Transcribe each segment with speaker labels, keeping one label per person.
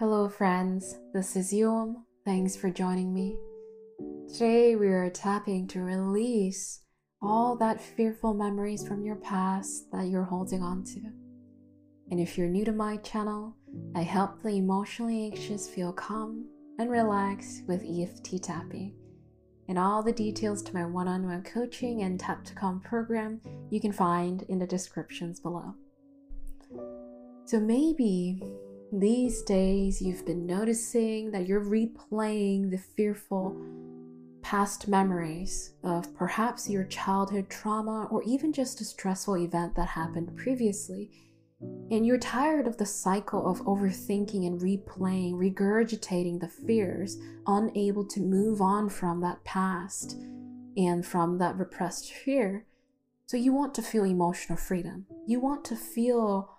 Speaker 1: Hello, friends. This is Yum. Thanks for joining me. Today, we are tapping to release all that fearful memories from your past that you're holding on to. And if you're new to my channel, I help the emotionally anxious feel calm and relaxed with EFT tapping. And all the details to my one on one coaching and Tap to Calm program you can find in the descriptions below. So maybe these days you've been noticing that you're replaying the fearful past memories of perhaps your childhood trauma or even just a stressful event that happened previously. And you're tired of the cycle of overthinking and replaying, regurgitating the fears, unable to move on from that past and from that repressed fear. So you want to feel emotional freedom. You want to feel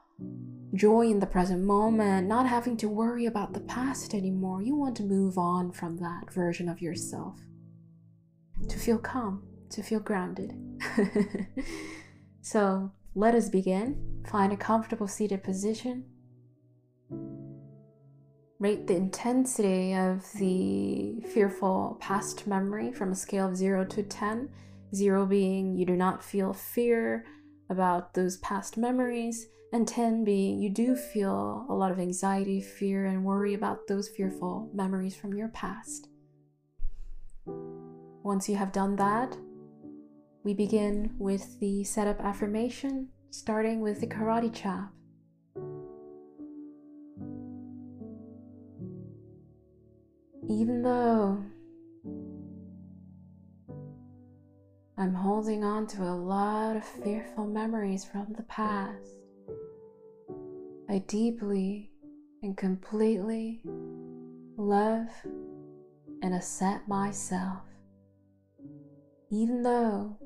Speaker 1: joy in the present moment, not having to worry about the past anymore. You want to move on from that version of yourself. To feel calm, to feel grounded. so let us begin. Find a comfortable seated position. Rate the intensity of the fearful past memory from a scale of 0 to 10. 0 being you do not feel fear about those past memories, and 10 being you do feel a lot of anxiety, fear, and worry about those fearful memories from your past. Once you have done that, we begin with the setup affirmation, starting with the karate chop. Even though I'm holding on to a lot of fearful memories from the past, I deeply and completely love and accept myself. Even though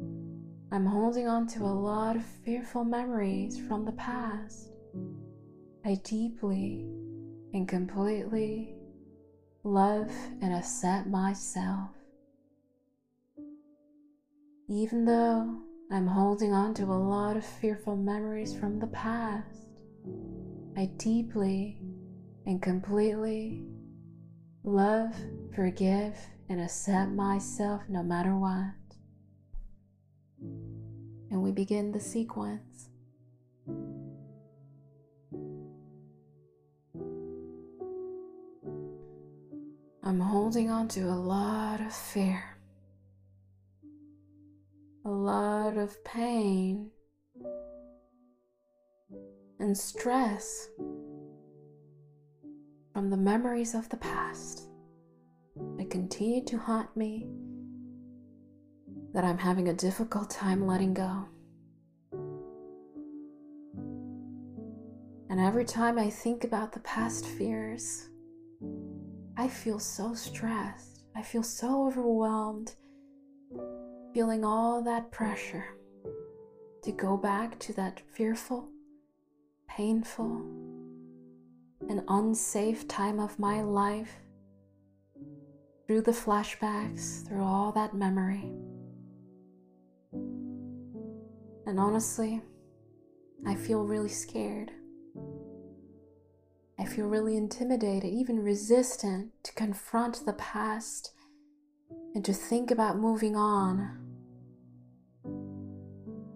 Speaker 1: I'm holding on to a lot of fearful memories from the past, I deeply and completely love and accept myself. Even though I'm holding on to a lot of fearful memories from the past, I deeply and completely love, forgive, and accept myself no matter what. And we begin the sequence. I'm holding on to a lot of fear, a lot of pain and stress from the memories of the past that continue to haunt me, that I'm having a difficult time letting go. And every time I think about the past fears, I feel so stressed. I feel so overwhelmed, feeling all that pressure to go back to that fearful, painful, and unsafe time of my life, through the flashbacks, through all that memory. And honestly, I feel really scared. I feel really intimidated, even resistant to confront the past and to think about moving on.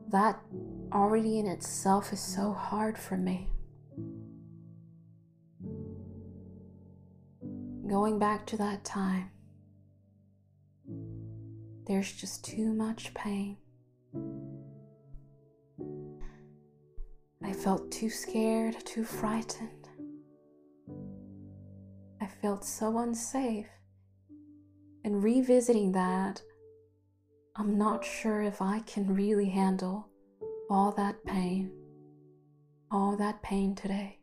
Speaker 1: That already in itself is so hard for me. Going back to that time, there's just too much pain. I felt too scared, too frightened. I felt so unsafe. And revisiting that, I'm not sure if I can really handle all that pain, all that pain today.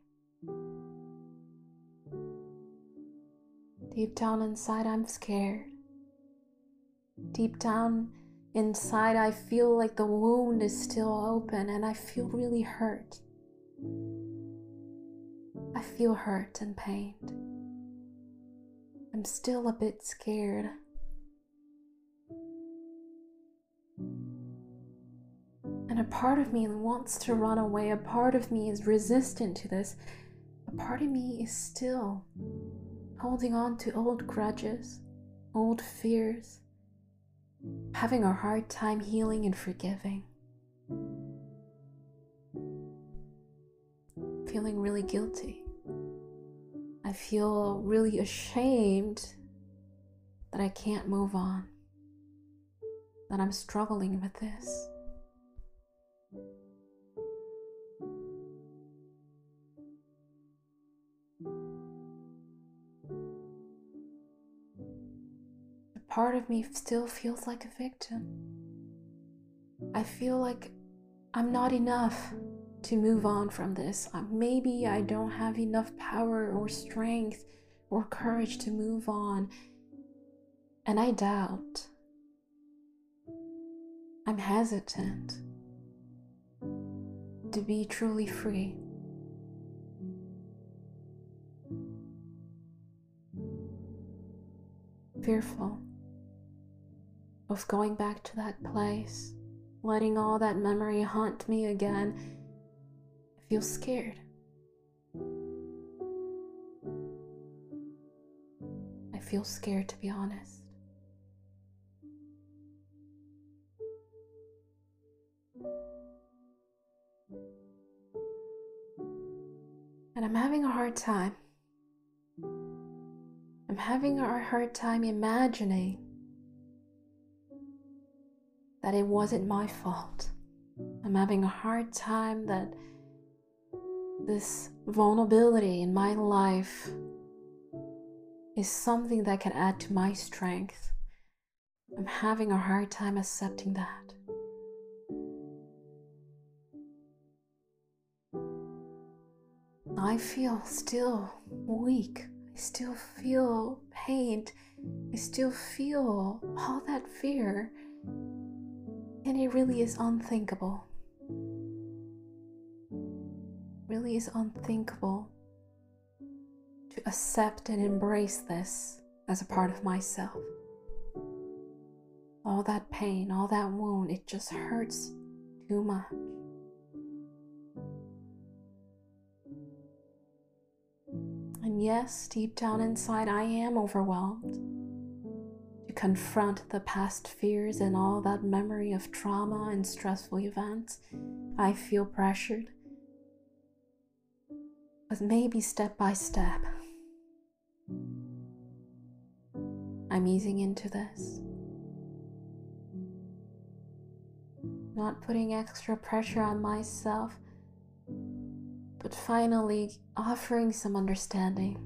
Speaker 1: Deep down inside, I'm scared. Deep down inside, I feel like the wound is still open and I feel really hurt. I feel hurt and pained. I'm still a bit scared. Part of me wants to run away, a part of me is resistant to this, a part of me is still holding on to old grudges, old fears, having a hard time healing and forgiving. Feeling really guilty. I feel really ashamed that I can't move on, that I'm struggling with this. Part of me still feels like a victim. I feel like I'm not enough to move on from this. Uh, maybe I don't have enough power or strength or courage to move on. And I doubt. I'm hesitant to be truly free. Fearful of going back to that place, letting all that memory haunt me again. I feel scared. I feel scared to be honest. And I'm having a hard time. I'm having a hard time imagining that it wasn't my fault. I'm having a hard time that this vulnerability in my life is something that can add to my strength. I'm having a hard time accepting that. I feel still weak. I still feel pain. I still feel all that fear. And it really is mm. unthinkable. Really is unthinkable to accept and embrace this as a part of myself. All that pain, all that wound, it just hurts too much. And yes, deep down inside, I am overwhelmed confront the past fears and all that memory of trauma and stressful events, I feel pressured. But maybe step by step, I'm easing into this. Not putting extra pressure on myself, but finally offering some understanding,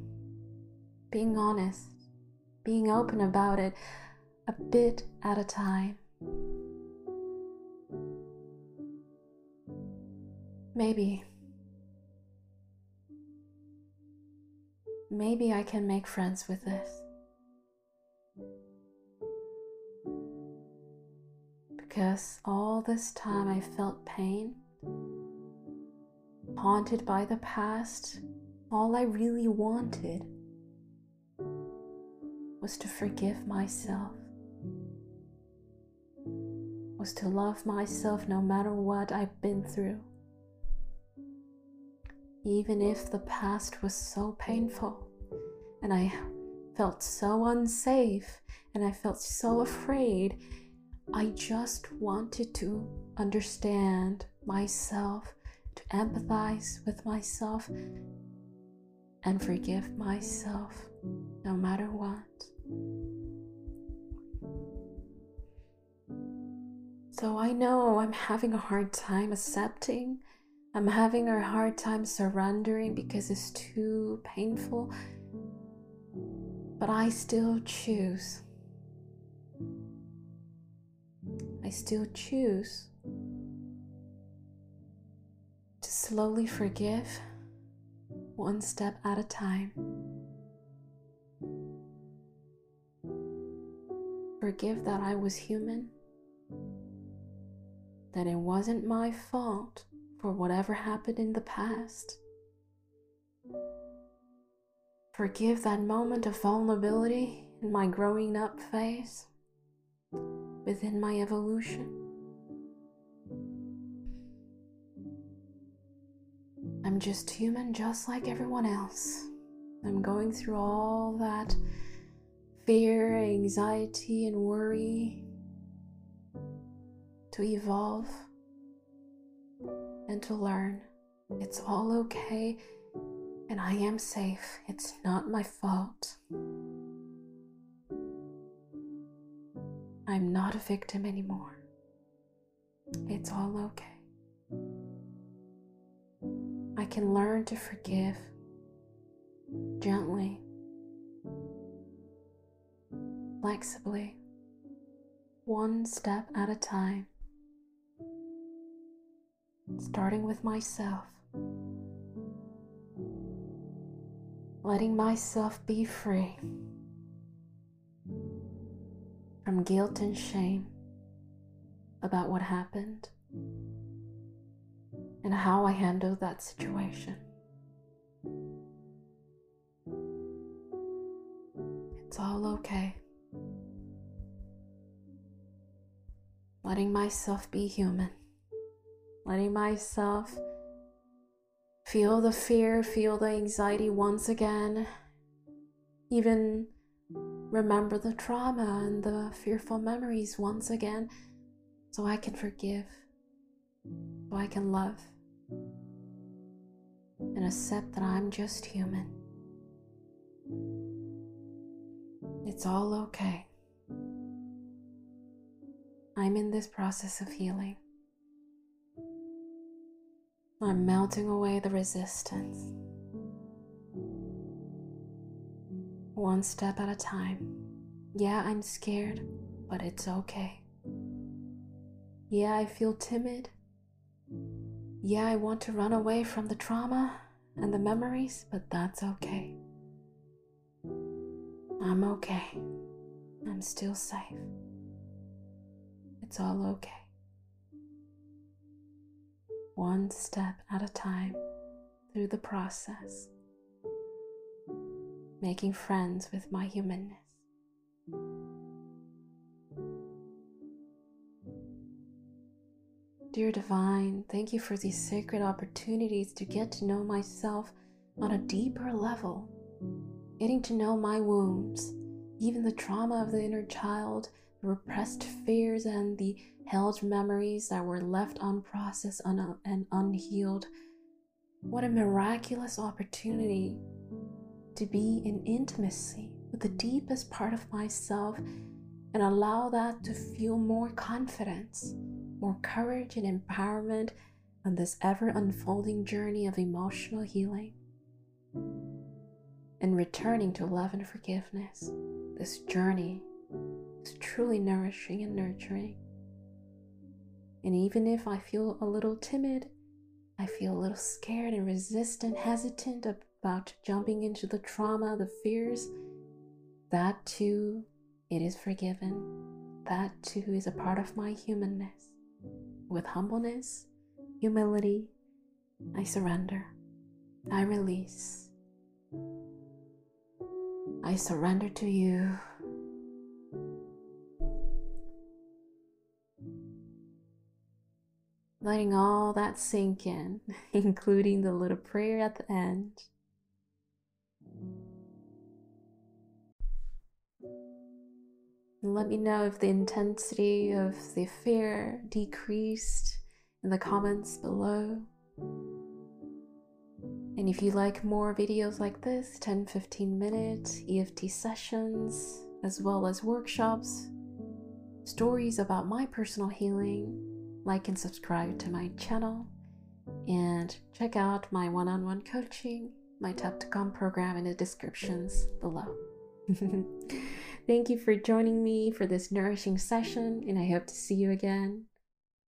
Speaker 1: being honest, being open mm. about it a bit at a time. Maybe, maybe I can make friends with this. Because all this time I felt pain, haunted by the past, all I really wanted was to forgive myself, was to love myself no matter what I've been through. Even if the past was so painful and I felt so unsafe and I felt so afraid, I just wanted to understand myself, to empathize with myself, and forgive myself no matter what. So I know I'm having a hard time accepting. I'm having a hard time surrendering because it's too painful. But I still choose. I still choose to slowly forgive one step at a time. Forgive that I was human, that it wasn't my fault for whatever happened in the past. Forgive that moment of vulnerability in my growing up phase within my evolution. Just human, just like everyone else. I'm going through all that fear, anxiety, and worry to evolve and to learn. It's all okay, and I am safe. It's not my fault. I'm not a victim anymore. It's all okay. Can learn to forgive gently, flexibly, one step at a time, starting with myself, letting myself be free from guilt and shame about what happened and how I handled that situation. It's all okay. Letting myself be human, letting myself feel the fear, feel the anxiety once again, even remember the trauma and the fearful memories once again so I can forgive, so I can love, and accept that I'm just human. It's all okay. I'm in this process of healing. I'm melting away the resistance. One step at a time. Yeah, I'm scared, but it's okay. Yeah, I feel timid. Yeah, I want to run away from the trauma and the memories, but that's okay. I'm okay. I'm still safe. It's all okay. One step at a time through the process, making friends with my humanness. Dear Divine, thank you for these sacred opportunities to get to know myself on a deeper level, getting to know my wounds, even the trauma of the inner child, the repressed fears, and the held memories that were left unprocessed and unhealed. What a miraculous opportunity to be in intimacy with the deepest part of myself and allow that to feel more confidence more courage and empowerment on this ever unfolding journey of emotional healing and returning to love and forgiveness. This journey is truly nourishing and nurturing. And even if I feel a little timid, I feel a little scared and resistant, hesitant about jumping into the trauma, the fears, that too, it is forgiven. That too is a part of my humanness. With humbleness, humility, I surrender. I release. I surrender to you. Letting all that sink in, including the little prayer at the end. Let me know if the intensity of the fear decreased in the comments below. And if you like more videos like this, 10 15 minute EFT sessions, as well as workshops, stories about my personal healing, like and subscribe to my channel. And check out my one on one coaching, my Tap to program in the descriptions below. Thank you for joining me for this nourishing session, and I hope to see you again